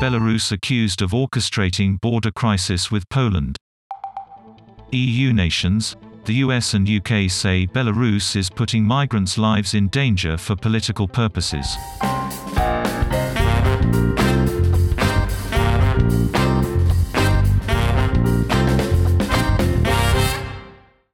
Belarus accused of orchestrating border crisis with Poland. EU nations, the US and UK say Belarus is putting migrants' lives in danger for political purposes.